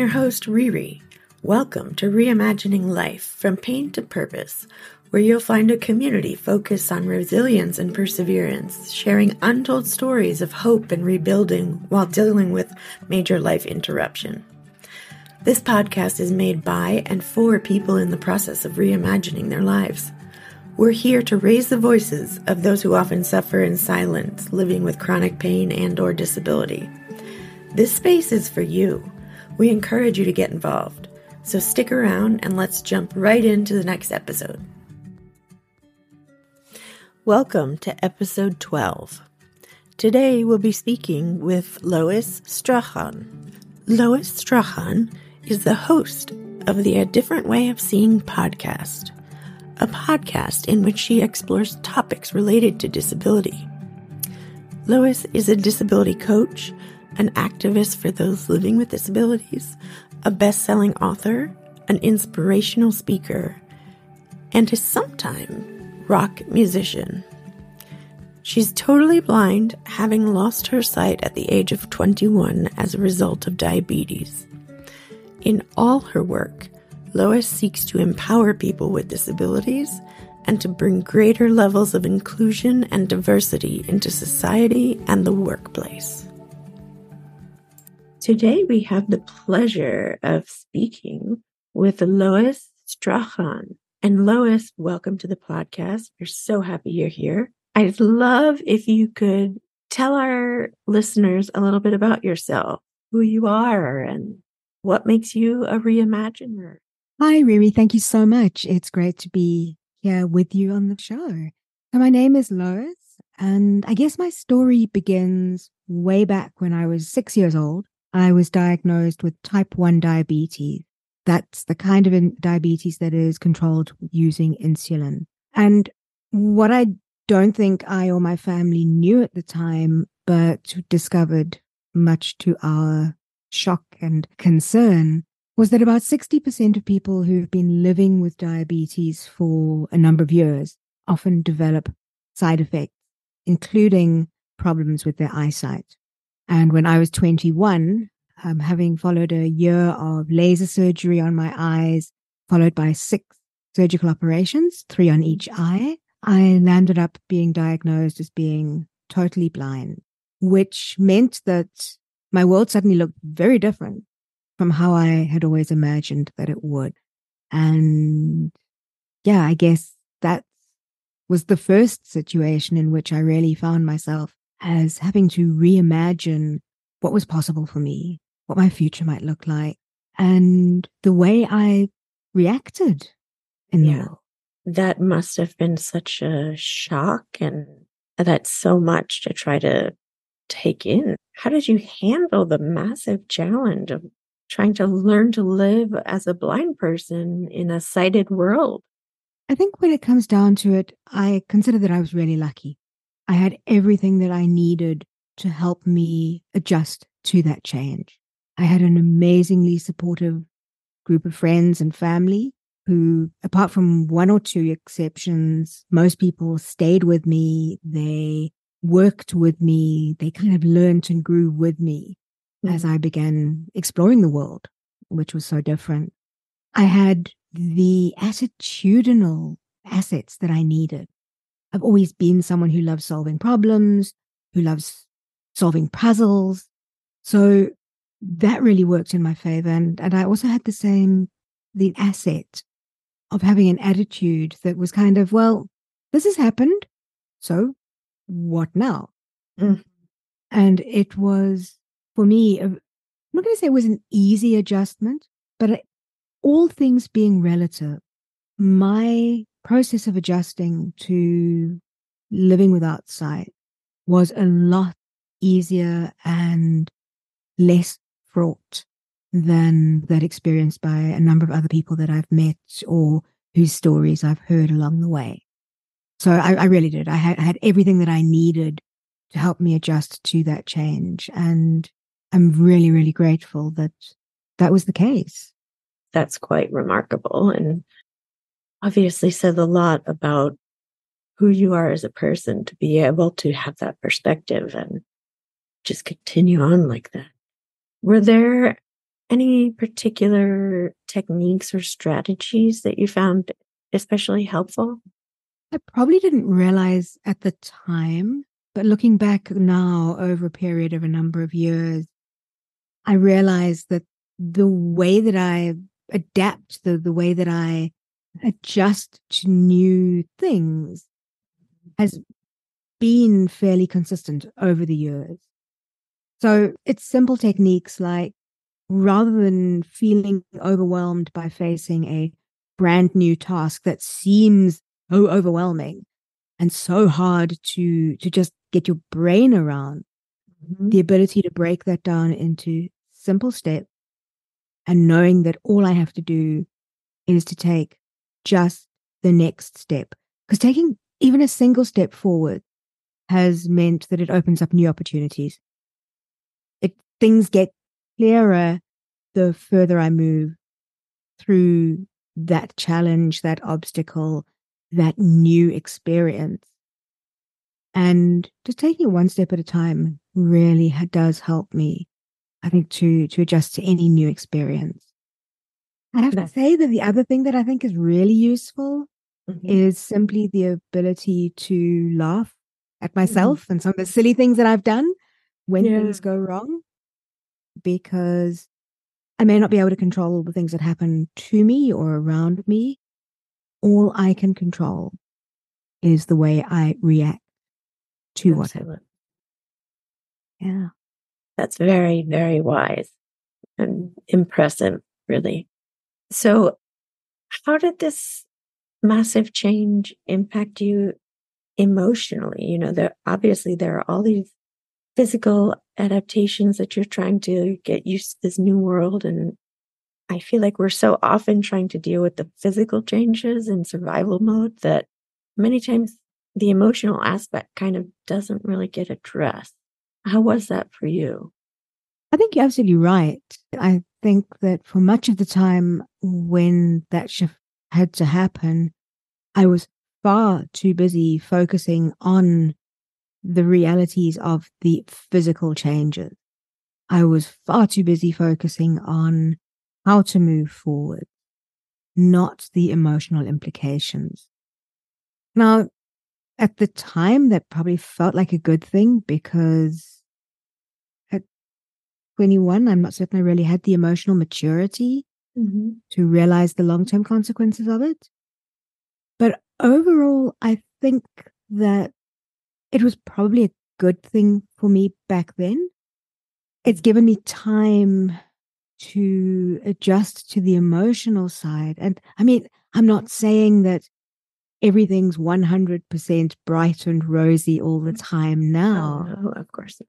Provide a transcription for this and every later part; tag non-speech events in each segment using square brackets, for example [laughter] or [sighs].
your host, Riri. Welcome to Reimagining Life from Pain to Purpose, where you'll find a community focused on resilience and perseverance, sharing untold stories of hope and rebuilding while dealing with major life interruption. This podcast is made by and for people in the process of reimagining their lives. We're here to raise the voices of those who often suffer in silence, living with chronic pain and or disability. This space is for you we encourage you to get involved. So stick around and let's jump right into the next episode. Welcome to episode 12. Today we'll be speaking with Lois Strachan. Lois Strachan is the host of the A Different Way of Seeing podcast, a podcast in which she explores topics related to disability. Lois is a disability coach an activist for those living with disabilities, a best selling author, an inspirational speaker, and a sometime rock musician. She's totally blind, having lost her sight at the age of 21 as a result of diabetes. In all her work, Lois seeks to empower people with disabilities and to bring greater levels of inclusion and diversity into society and the workplace. Today we have the pleasure of speaking with Lois Strachan. And Lois, welcome to the podcast. We're so happy you're here. I'd love if you could tell our listeners a little bit about yourself, who you are, and what makes you a reimaginer. Hi, Riri. Thank you so much. It's great to be here with you on the show. So my name is Lois, and I guess my story begins way back when I was six years old. I was diagnosed with type 1 diabetes. That's the kind of diabetes that is controlled using insulin. And what I don't think I or my family knew at the time, but discovered much to our shock and concern, was that about 60% of people who've been living with diabetes for a number of years often develop side effects, including problems with their eyesight. And when I was 21, um, having followed a year of laser surgery on my eyes, followed by six surgical operations, three on each eye, I landed up being diagnosed as being totally blind, which meant that my world suddenly looked very different from how I had always imagined that it would. And yeah, I guess that was the first situation in which I really found myself as having to reimagine what was possible for me, what my future might look like, and the way I reacted in yeah. the world. That must have been such a shock, and that's so much to try to take in. How did you handle the massive challenge of trying to learn to live as a blind person in a sighted world? I think when it comes down to it, I consider that I was really lucky. I had everything that I needed to help me adjust to that change. I had an amazingly supportive group of friends and family who, apart from one or two exceptions, most people stayed with me. They worked with me. They kind of learned and grew with me mm-hmm. as I began exploring the world, which was so different. I had the attitudinal assets that I needed. I've always been someone who loves solving problems, who loves solving puzzles. So that really worked in my favor. And, and I also had the same, the asset of having an attitude that was kind of, well, this has happened. So what now? Mm. And it was for me, I'm not going to say it was an easy adjustment, but all things being relative, my process of adjusting to living without sight was a lot easier and less fraught than that experienced by a number of other people that I've met or whose stories I've heard along the way. So I, I really did. I had, I had everything that I needed to help me adjust to that change. And I'm really, really grateful that that was the case. That's quite remarkable and obviously says a lot about who you are as a person to be able to have that perspective and just continue on like that. Were there any particular techniques or strategies that you found especially helpful? I probably didn't realize at the time, but looking back now over a period of a number of years, I realized that the way that I adapt, the, the way that I adjust to new things has been fairly consistent over the years. So it's simple techniques like rather than feeling overwhelmed by facing a brand new task that seems so overwhelming and so hard to to just get your brain around mm-hmm. the ability to break that down into simple steps and knowing that all I have to do is to take just the next step. Because taking even a single step forward has meant that it opens up new opportunities. It things get clearer the further I move through that challenge, that obstacle, that new experience. And just taking it one step at a time really does help me I think to to adjust to any new experience. I have to say that the other thing that I think is really useful mm-hmm. is simply the ability to laugh at mm-hmm. myself mm-hmm. and some of the silly things that I've done when yeah. things go wrong. Because I may not be able to control all the things that happen to me or around me. All I can control is the way I react to whatever. Yeah. That's very, very wise and impressive, really. So, how did this massive change impact you emotionally? You know, there obviously there are all these physical adaptations that you're trying to get used to this new world and I feel like we're so often trying to deal with the physical changes in survival mode that many times the emotional aspect kind of doesn't really get addressed. How was that for you? I think you're absolutely right. I think that for much of the time when that shift had to happen, I was far too busy focusing on the realities of the physical changes. I was far too busy focusing on how to move forward, not the emotional implications. Now, at the time, that probably felt like a good thing because at 21, I'm not certain I really had the emotional maturity mm-hmm. to realize the long term consequences of it. But overall, I think that it was probably a good thing for me back then. It's given me time to adjust to the emotional side. And I mean, I'm not saying that everything's 100% bright and rosy all the time now. No, of course.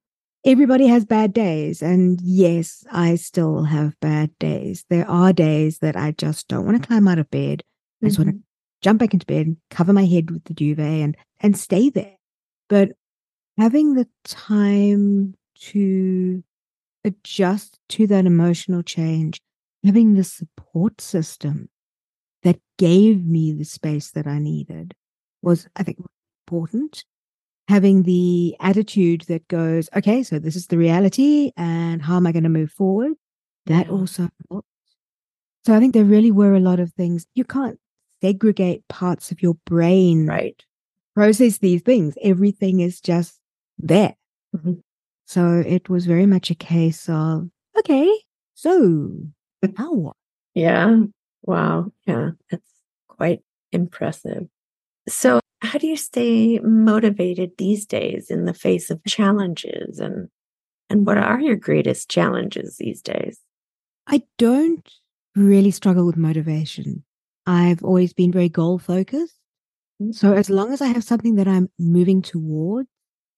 Everybody has bad days. And yes, I still have bad days. There are days that I just don't want to climb out of bed. I just mm-hmm. want to jump back into bed, cover my head with the duvet and, and stay there. But having the time to adjust to that emotional change, having the support system that gave me the space that I needed was, I think, important. Having the attitude that goes, okay, so this is the reality, and how am I going to move forward? That yeah. also helped. So I think there really were a lot of things. You can't segregate parts of your brain, right? Process these things. Everything is just there. Mm-hmm. So it was very much a case of, okay, so [laughs] now what? Yeah. Wow. Yeah. That's quite impressive. So, how do you stay motivated these days in the face of challenges and and what are your greatest challenges these days? I don't really struggle with motivation. I've always been very goal focused. So mm-hmm. as long as I have something that I'm moving towards,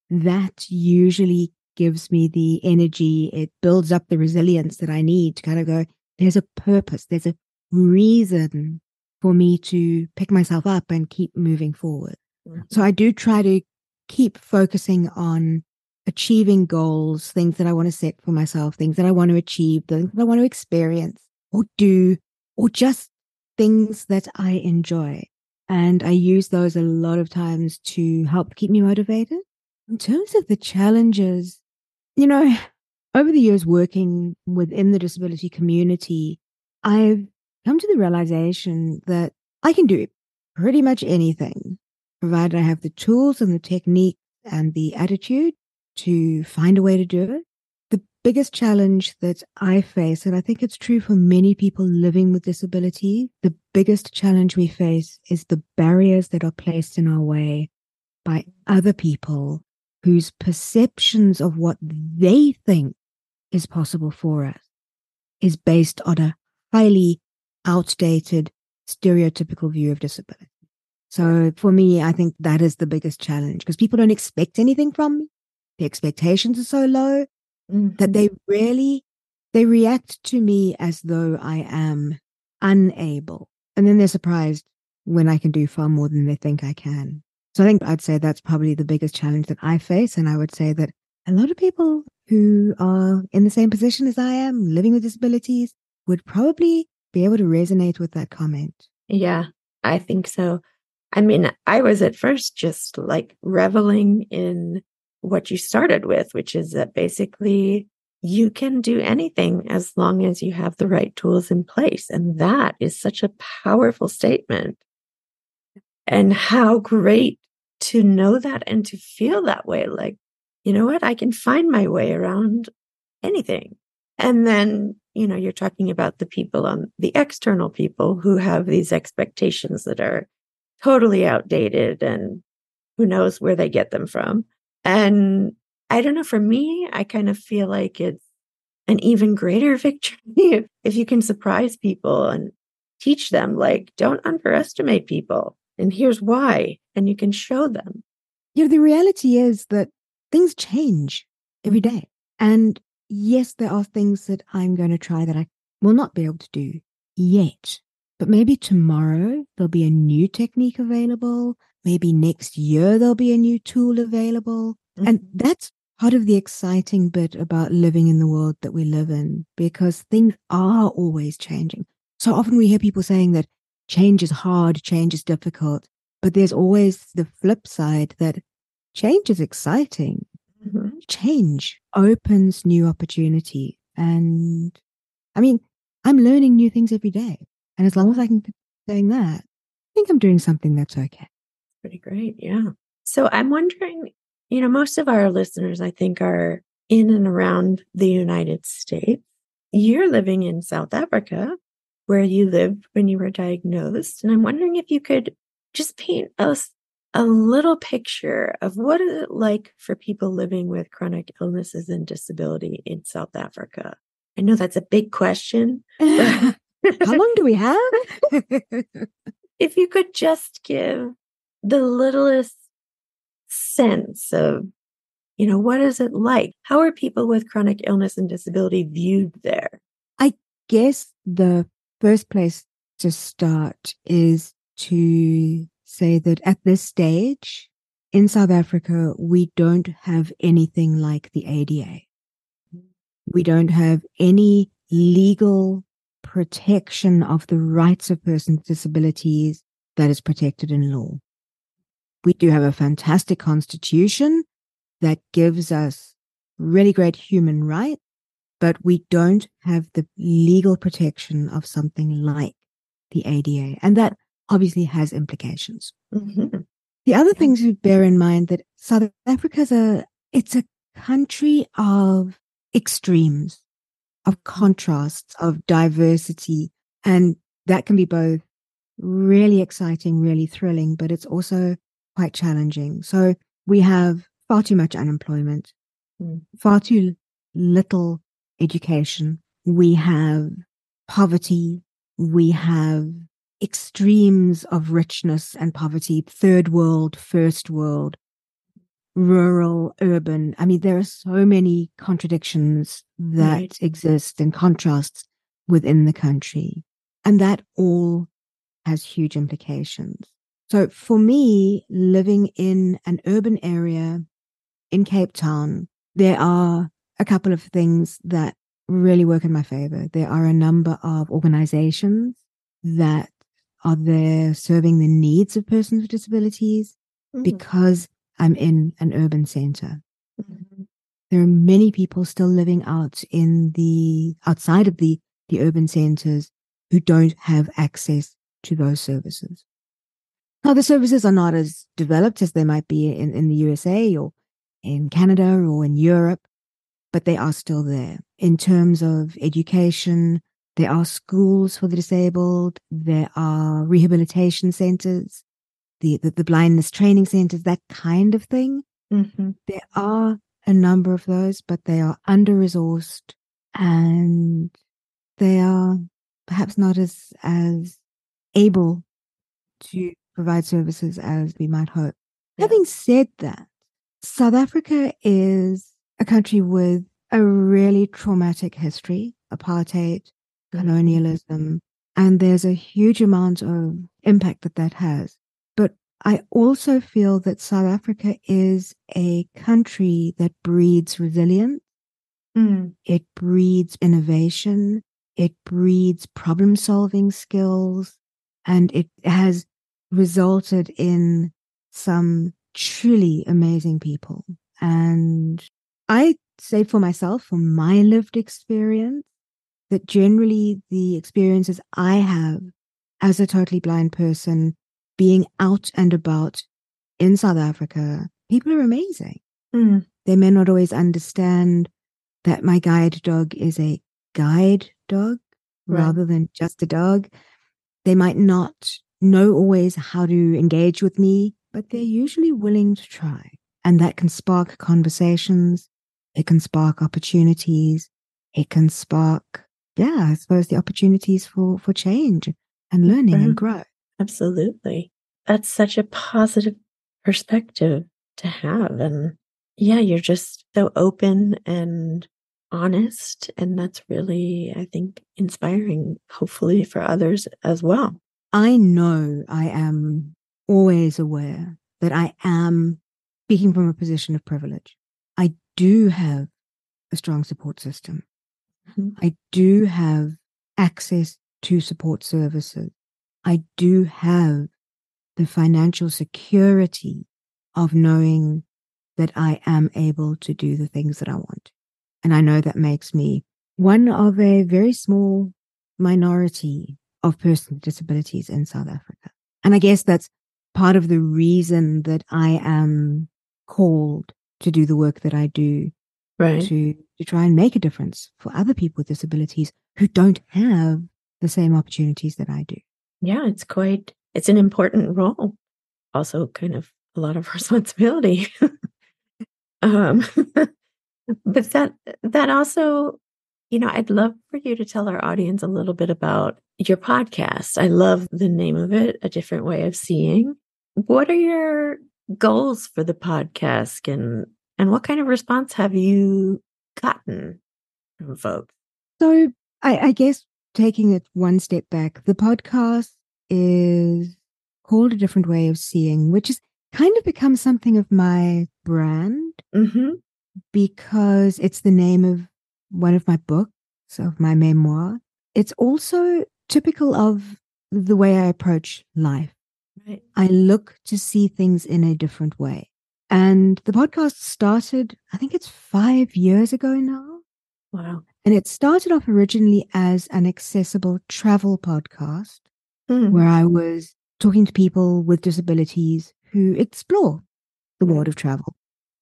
that usually gives me the energy. It builds up the resilience that I need to kind of go, there's a purpose, there's a reason for me to pick myself up and keep moving forward. Mm-hmm. So I do try to keep focusing on achieving goals, things that I want to set for myself, things that I want to achieve, things that I want to experience or do, or just things that I enjoy. And I use those a lot of times to help keep me motivated. In terms of the challenges, you know, [sighs] over the years working within the disability community, I've come to the realization that I can do pretty much anything, provided I have the tools and the technique and the attitude to find a way to do it. The biggest challenge that I face, and I think it's true for many people living with disability, the biggest challenge we face is the barriers that are placed in our way by other people whose perceptions of what they think is possible for us is based on a highly outdated, stereotypical view of disability. So for me, I think that is the biggest challenge because people don't expect anything from me. The expectations are so low mm-hmm. that they really, they react to me as though I am unable. And then they're surprised when I can do far more than they think I can. So I think I'd say that's probably the biggest challenge that I face. And I would say that a lot of people who are in the same position as I am, living with disabilities, would probably be able to resonate with that comment. Yeah, I think so. I mean, I was at first just like reveling in what you started with, which is that basically you can do anything as long as you have the right tools in place. And that is such a powerful statement. And how great to know that and to feel that way. Like, you know what? I can find my way around anything. And then, you know, you're talking about the people on the external people who have these expectations that are totally outdated and who knows where they get them from. And I don't know, for me, I kind of feel like it's an even greater [laughs] victory if, you can surprise people and teach them, like, don't underestimate people. And here's why. And you can show them. You know, the reality is that things change every day. And yes, there are things that I'm going to try that I will not be able to do yet. But maybe tomorrow there'll be a new technique available. Maybe next year there'll be a new tool available. Mm-hmm. And that's part of the exciting bit about living in the world that we live in because things are always changing. So often we hear people saying that change is hard, change is difficult. But there's always the flip side that change is exciting. Change opens new opportunity. And I mean, I'm learning new things every day. And as long as I can keep doing that, I think I'm doing something that's okay. Pretty great. Yeah. So I'm wondering, you know, most of our listeners, I think, are in and around the United States. You're living in South Africa, where you lived when you were diagnosed. And I'm wondering if you could just paint us a little picture of what is it like for people living with chronic illnesses and disability in South Africa. I know that's a big question. [laughs] How long do we have? [laughs] if you could just give the littlest sense of, you know, what is it like? How are people with chronic illness and disability viewed there? I guess the first place to start is to say that at this stage in South Africa, we don't have anything like the ADA. We don't have any legal protection of the rights of persons with disabilities that is protected in law. We do have a fantastic constitution that gives us really great human rights but we don't have the legal protection of something like the ADA. And that obviously has implications. Mm-hmm. The other thing to bear in mind that South Africa's a, it's a country of extremes, of contrasts, of diversity. And that can be both really exciting, really thrilling, but it's also quite challenging. So we have far too much unemployment, mm. far too little education, we have poverty, we have extremes of richness and poverty, third world, first world, rural, urban. I mean, there are so many contradictions that right. exist and contrasts within the country. And that all has huge implications. So for me, living in an urban area in Cape Town, there are a couple of things that really work in my favor. There are a number of organizations that are there serving the needs of persons with disabilities mm-hmm. because I'm in an urban center. Mm-hmm. There are many people still living out in the outside of the, the urban centers who don't have access to those services. Now, the services are not as developed as they might be in, in the USA or in Canada or in Europe, but they are still there. In terms of education, there are schools for the disabled, there are rehabilitation centers, the, the, the blindness training centers, that kind of thing. Mm-hmm. There are a number of those, but they are under resourced and they are perhaps not as as able to provide services as we might hope. Yeah. Having said that, South Africa is a country with a really traumatic history, apartheid. Colonialism, and there's a huge amount of impact that that has. But I also feel that South Africa is a country that breeds resilience. Mm. It breeds innovation. It breeds problem solving skills. And it has resulted in some truly amazing people. And I say for myself, from my lived experience, that generally the experiences I have as a totally blind person being out and about in South Africa, people are amazing. Mm. They may not always understand that my guide dog is a guide dog Right. rather than just a dog. They might not know always how to engage with me, but they're usually willing to try. And that can spark conversations. It can spark opportunities. It can spark, yeah, I suppose the opportunities for, for change and learning Right. and mm-hmm. growth. Absolutely. That's such a positive perspective to have. And yeah, you're just so open and honest. And that's really, I think, inspiring, hopefully, for others as well. I know I am always aware that I am speaking from a position of privilege. I do have a strong support system. I do have access to support services. I do have the financial security of knowing that I am able to do the things that I want. And I know that makes me one of a very small minority of persons with disabilities in South Africa. And I guess that's part of the reason that I am called to do the work that I do Right. to, to try and make a difference for other people with disabilities who don't have the same opportunities that I do. Yeah, it's quite, it's an important role. Also, kind of a lot of [laughs] responsibility. um, [laughs] but that, that also, you know, I'd love for you to tell our audience a little bit about your podcast. I love the name of it, A Different Way of Seeing. What are your goals for the podcast and, and what kind of response have you gotten from folks? So I, I guess taking it one step back, the podcast is called A Different Way of Seeing, which has kind of become something of my brand Mm-hmm. because it's the name of one of my books, of my memoir. It's also typical of the way I approach life. Right. I look to see things in a different way. And the podcast started, I think it's five years ago now. Wow. And it started off originally as an accessible travel podcast Hmm. where I was talking to people with disabilities who explore the world of travel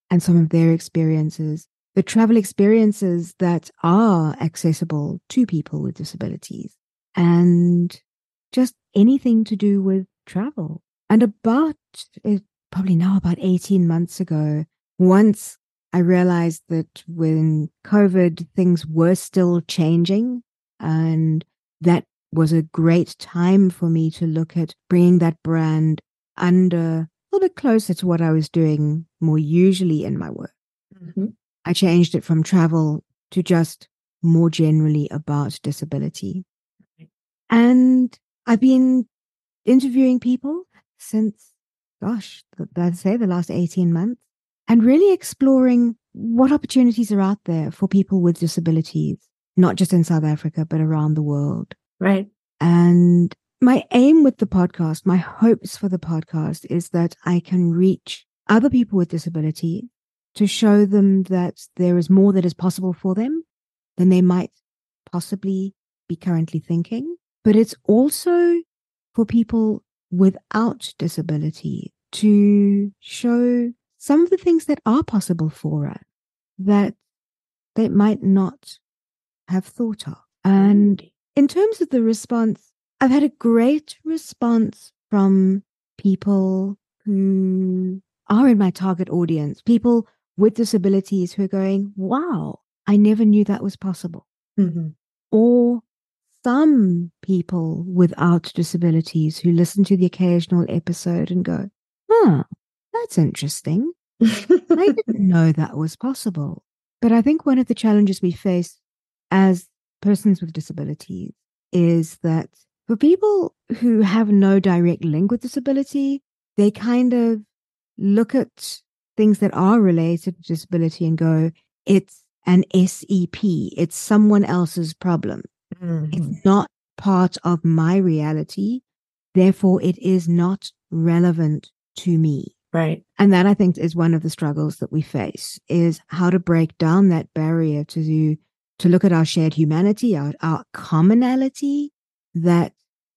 and some of their experiences, the travel experiences that are accessible to people with disabilities, and just anything to do with travel. And about it, probably now about 18 months ago, once I realized that when COVID, things were still changing and that was a great time for me to look at bringing that brand under a little bit closer to what I was doing more usually in my work. Mhm. I changed it from travel to just more generally about disability. And I've been interviewing people since, gosh, I'd say the last 18 months and really exploring what opportunities are out there for people with disabilities, not just in South Africa, but around the world. Right. And my aim with the podcast, my hopes for the podcast is that I can reach other people with disability to show them that there is more that is possible for them than they might possibly be currently thinking. But it's also for people without disability to show some of the things that are possible for us that they might not have thought of. And in terms of the response, I've had a great response from people who are in my target audience, people with disabilities who are going, wow, I never knew that was possible. Mm-hmm. Or some people without disabilities who listen to the occasional episode and go, huh, that's interesting. I [laughs] didn't know that was possible. But I think one of the challenges we face as persons with disabilities is that for people who have no direct link with disability, they kind of look at things that are related to disability and go, it's an SEP, it's someone else's problem. Mm-hmm. It's not part of my reality. Therefore, it is not relevant to me. Right. And that I think is one of the struggles that we face is how to break down that barrier to to look at our shared humanity, our, our commonality, that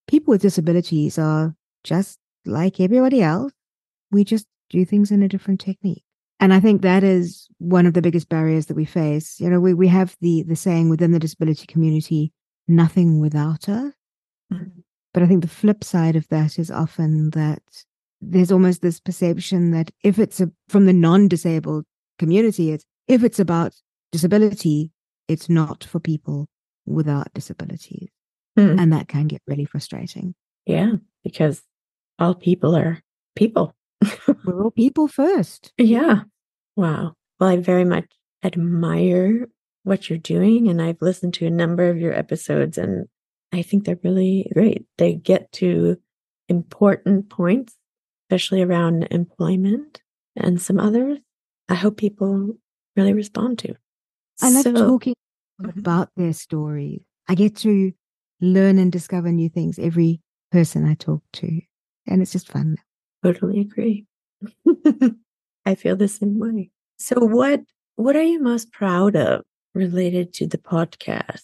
people with disabilities are just like everybody else. We just do things in a different technique. And I think that is one of the biggest barriers that we face. You know, we, we have the the saying within the disability community, nothing without us. Mm-hmm. But I think the flip side of that is often that there's almost this perception that if it's a, from the non-disabled community, it's if it's about disability, it's not for people without disabilities. Hmm. And that can get really frustrating. Yeah, because all people are people. [laughs] We're all people first. Yeah. Wow. Well, I very much admire what you're doing. And I've listened to a number of your episodes, and I think they're really great. They get to important points especially around employment and some others, I hope people really respond to. I love so, talking mm-hmm. about their stories. I get to learn and discover new things every person I talk to, and it's just fun. Totally agree. [laughs] I feel the same way. So what what are you most proud of related to the podcast?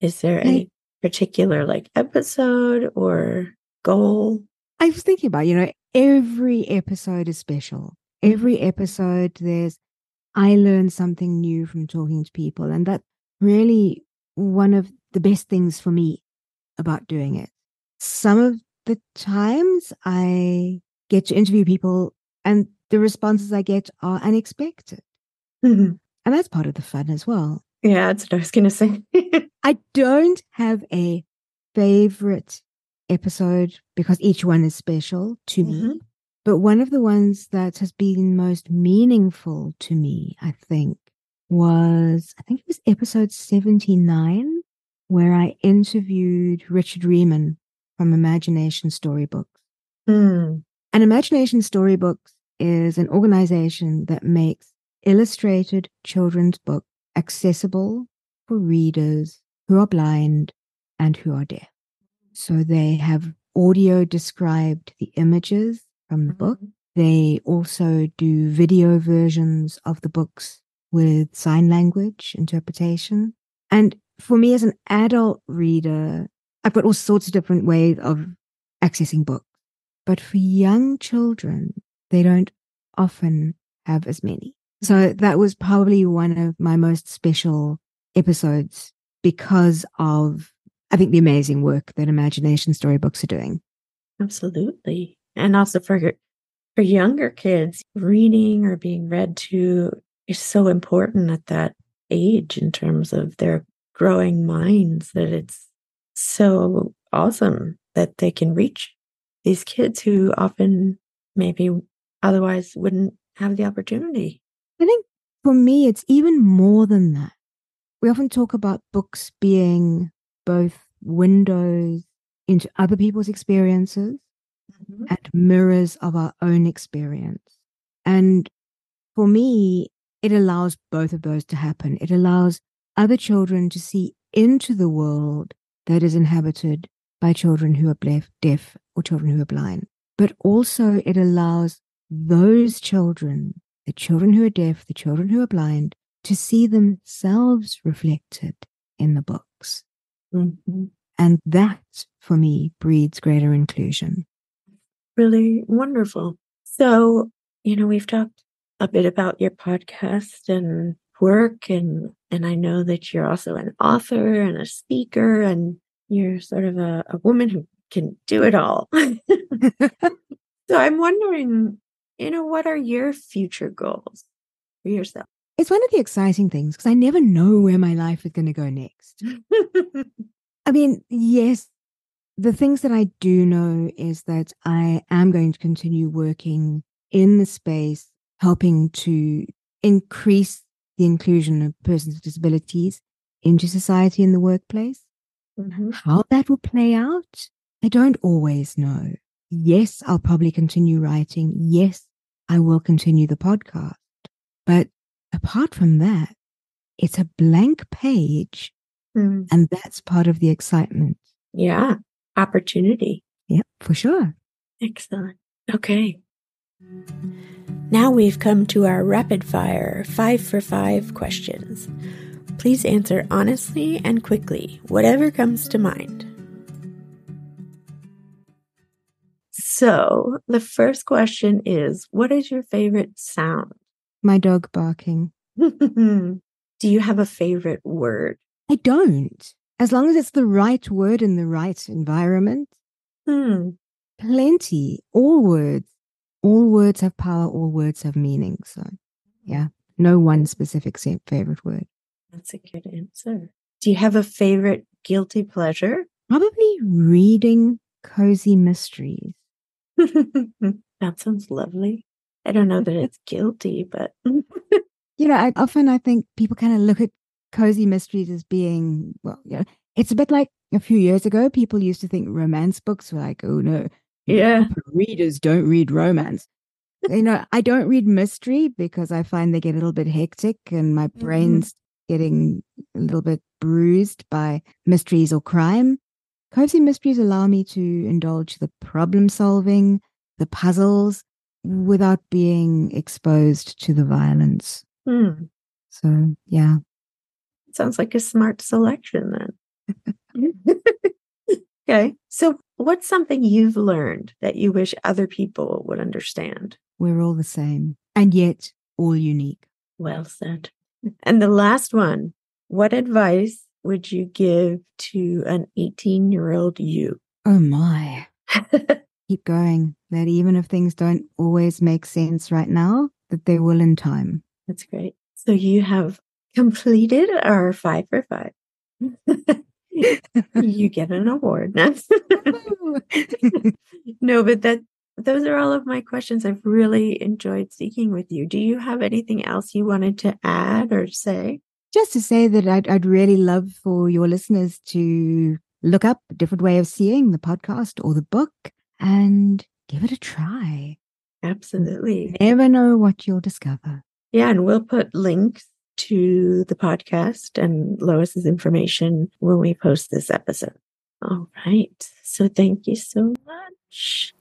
Is there any particular like episode or goal? I was thinking about, you know, every episode is special. Every episode, there's, I learn something new from talking to people. And that really one of the best things for me about doing it. Some of the times I get to interview people and the responses I get are unexpected. Mm-hmm. And that's part of the fun as well. Yeah, that's what I was going to say. [laughs] I don't have a favorite episode because each one is special to mm-hmm. me. But one of the ones that has been most meaningful to me, I think, was I think it was episode 79, where I interviewed Richard Riemann from Imagination Storybooks. Mm. And Imagination Storybooks is an organization that makes illustrated children's book accessible for readers who are blind and who are deaf. So they have audio described the images from the book. Mm-hmm. They also do video versions of the books with sign language interpretation. And for me as an adult reader, I've got all sorts of different ways of accessing books. But for young children, they don't often have as many. So that was probably one of my most special episodes because of I think the amazing work that Imagination Storybooks are doing. Absolutely. And also for for younger kids, reading or being read to is so important at that age in terms of their growing minds that it's so awesome that they can reach these kids who often maybe otherwise wouldn't have the opportunity. I think for me, it's even more than that. We often talk about books being both windows into other people's experiences mm-hmm. and mirrors of our own experience. And for me, it allows both of those to happen. It allows other children to see into the world that is inhabited by children who are deaf, deaf or children who are blind. But also, it allows those children, the children who are deaf, the children who are blind, to see themselves reflected in the books. Mm-hmm. And that, for me, breeds greater inclusion. Really wonderful. So, you know, we've talked a bit about your podcast and work and and I know that you're also an author and a speaker and you're sort of a, a woman who can do it all. [laughs] [laughs] so I'm wondering, you know, what are your future goals for yourself? It's one of the exciting things because I never know where my life is going to go next. [laughs] I mean, yes, the things that I do know is that I am going to continue working in the space, helping to increase the inclusion of persons with disabilities into society in the workplace. Mhm. How that will play out, I don't always know. Yes, I'll probably continue writing. Yes, I will continue the podcast. But apart from that, it's a blank page, Mm. and that's part of the excitement. Yeah, opportunity. Yep, for sure. Excellent. Okay. Now we've come to our rapid fire five for five questions. Please answer honestly and quickly, whatever comes to mind. So, the first question is What is your favorite sound? My dog barking. [laughs] Do you have a favorite word? I don't. As long as it's the right word in the right environment, Hmm. plenty. All words. All words have power, all words have meaning. So, yeah, no one specific favorite word. That's a good answer. Do you have a favorite guilty pleasure? Probably reading cozy mysteries. [laughs] that sounds lovely. I don't know that [laughs] it's guilty, but You know, I, often I think people kind of look at cozy mysteries as being, well, you know, it's a bit like a few years ago, people used to think romance books were like, oh no, yeah. readers don't read romance. you know, I don't read mystery because I find they get a little bit hectic and my mm-hmm. brain's getting a little bit bruised by mysteries or crime. Cozy mysteries allow me to indulge the problem solving, the puzzles, without being exposed to the violence. Hmm. So, yeah. Sounds like a smart selection then. [laughs] okay. So, what's something you've learned that you wish other people would understand? We're all the same and yet all unique. Well said. And the last one what advice would you give to an 18 year old you? Oh my. [laughs] Keep going. That even if things don't always make sense right now, that they will in time. That's great. So, you have completed our five for five. [laughs] you get an award. [laughs] no, but that those are all of my questions. I've really enjoyed speaking with you. Do you have anything else you wanted to add or say? Just to say that I'd, I'd really love for your listeners to look up a different way of seeing the podcast or the book and give it a try. Absolutely. Never know what you'll discover. Yeah, and we'll put links to the podcast and Lois's information when we post this episode. All right. So thank you so much.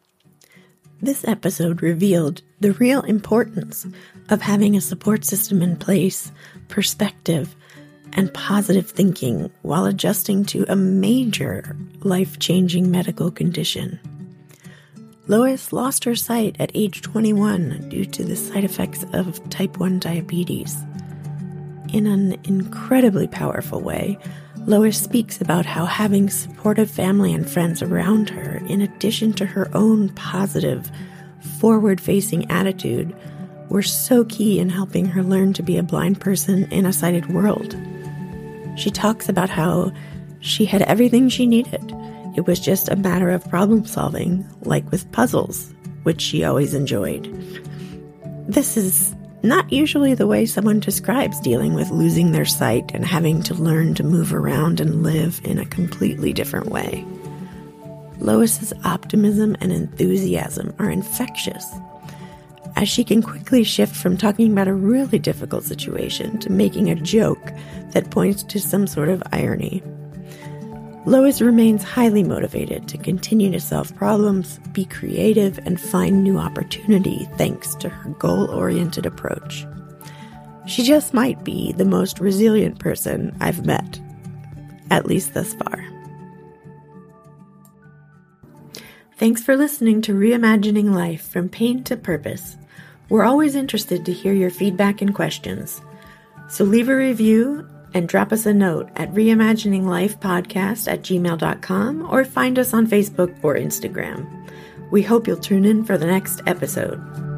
This episode revealed the real importance of having a support system in place, perspective, and positive thinking while adjusting to a major life changing medical condition. Lois lost her sight at age 21 due to the side effects of type 1 diabetes. In an incredibly powerful way, Lois speaks about how having supportive family and friends around her, in addition to her own positive, forward facing attitude, were so key in helping her learn to be a blind person in a sighted world. She talks about how she had everything she needed. It was just a matter of problem solving, like with puzzles, which she always enjoyed. This is not usually the way someone describes dealing with losing their sight and having to learn to move around and live in a completely different way. Lois's optimism and enthusiasm are infectious, as she can quickly shift from talking about a really difficult situation to making a joke that points to some sort of irony. Lois remains highly motivated to continue to solve problems, be creative, and find new opportunity thanks to her goal oriented approach. She just might be the most resilient person I've met, at least thus far. Thanks for listening to Reimagining Life from Pain to Purpose. We're always interested to hear your feedback and questions. So leave a review and drop us a note at reimagininglifepodcast at gmail.com or find us on Facebook or Instagram. We hope you'll tune in for the next episode.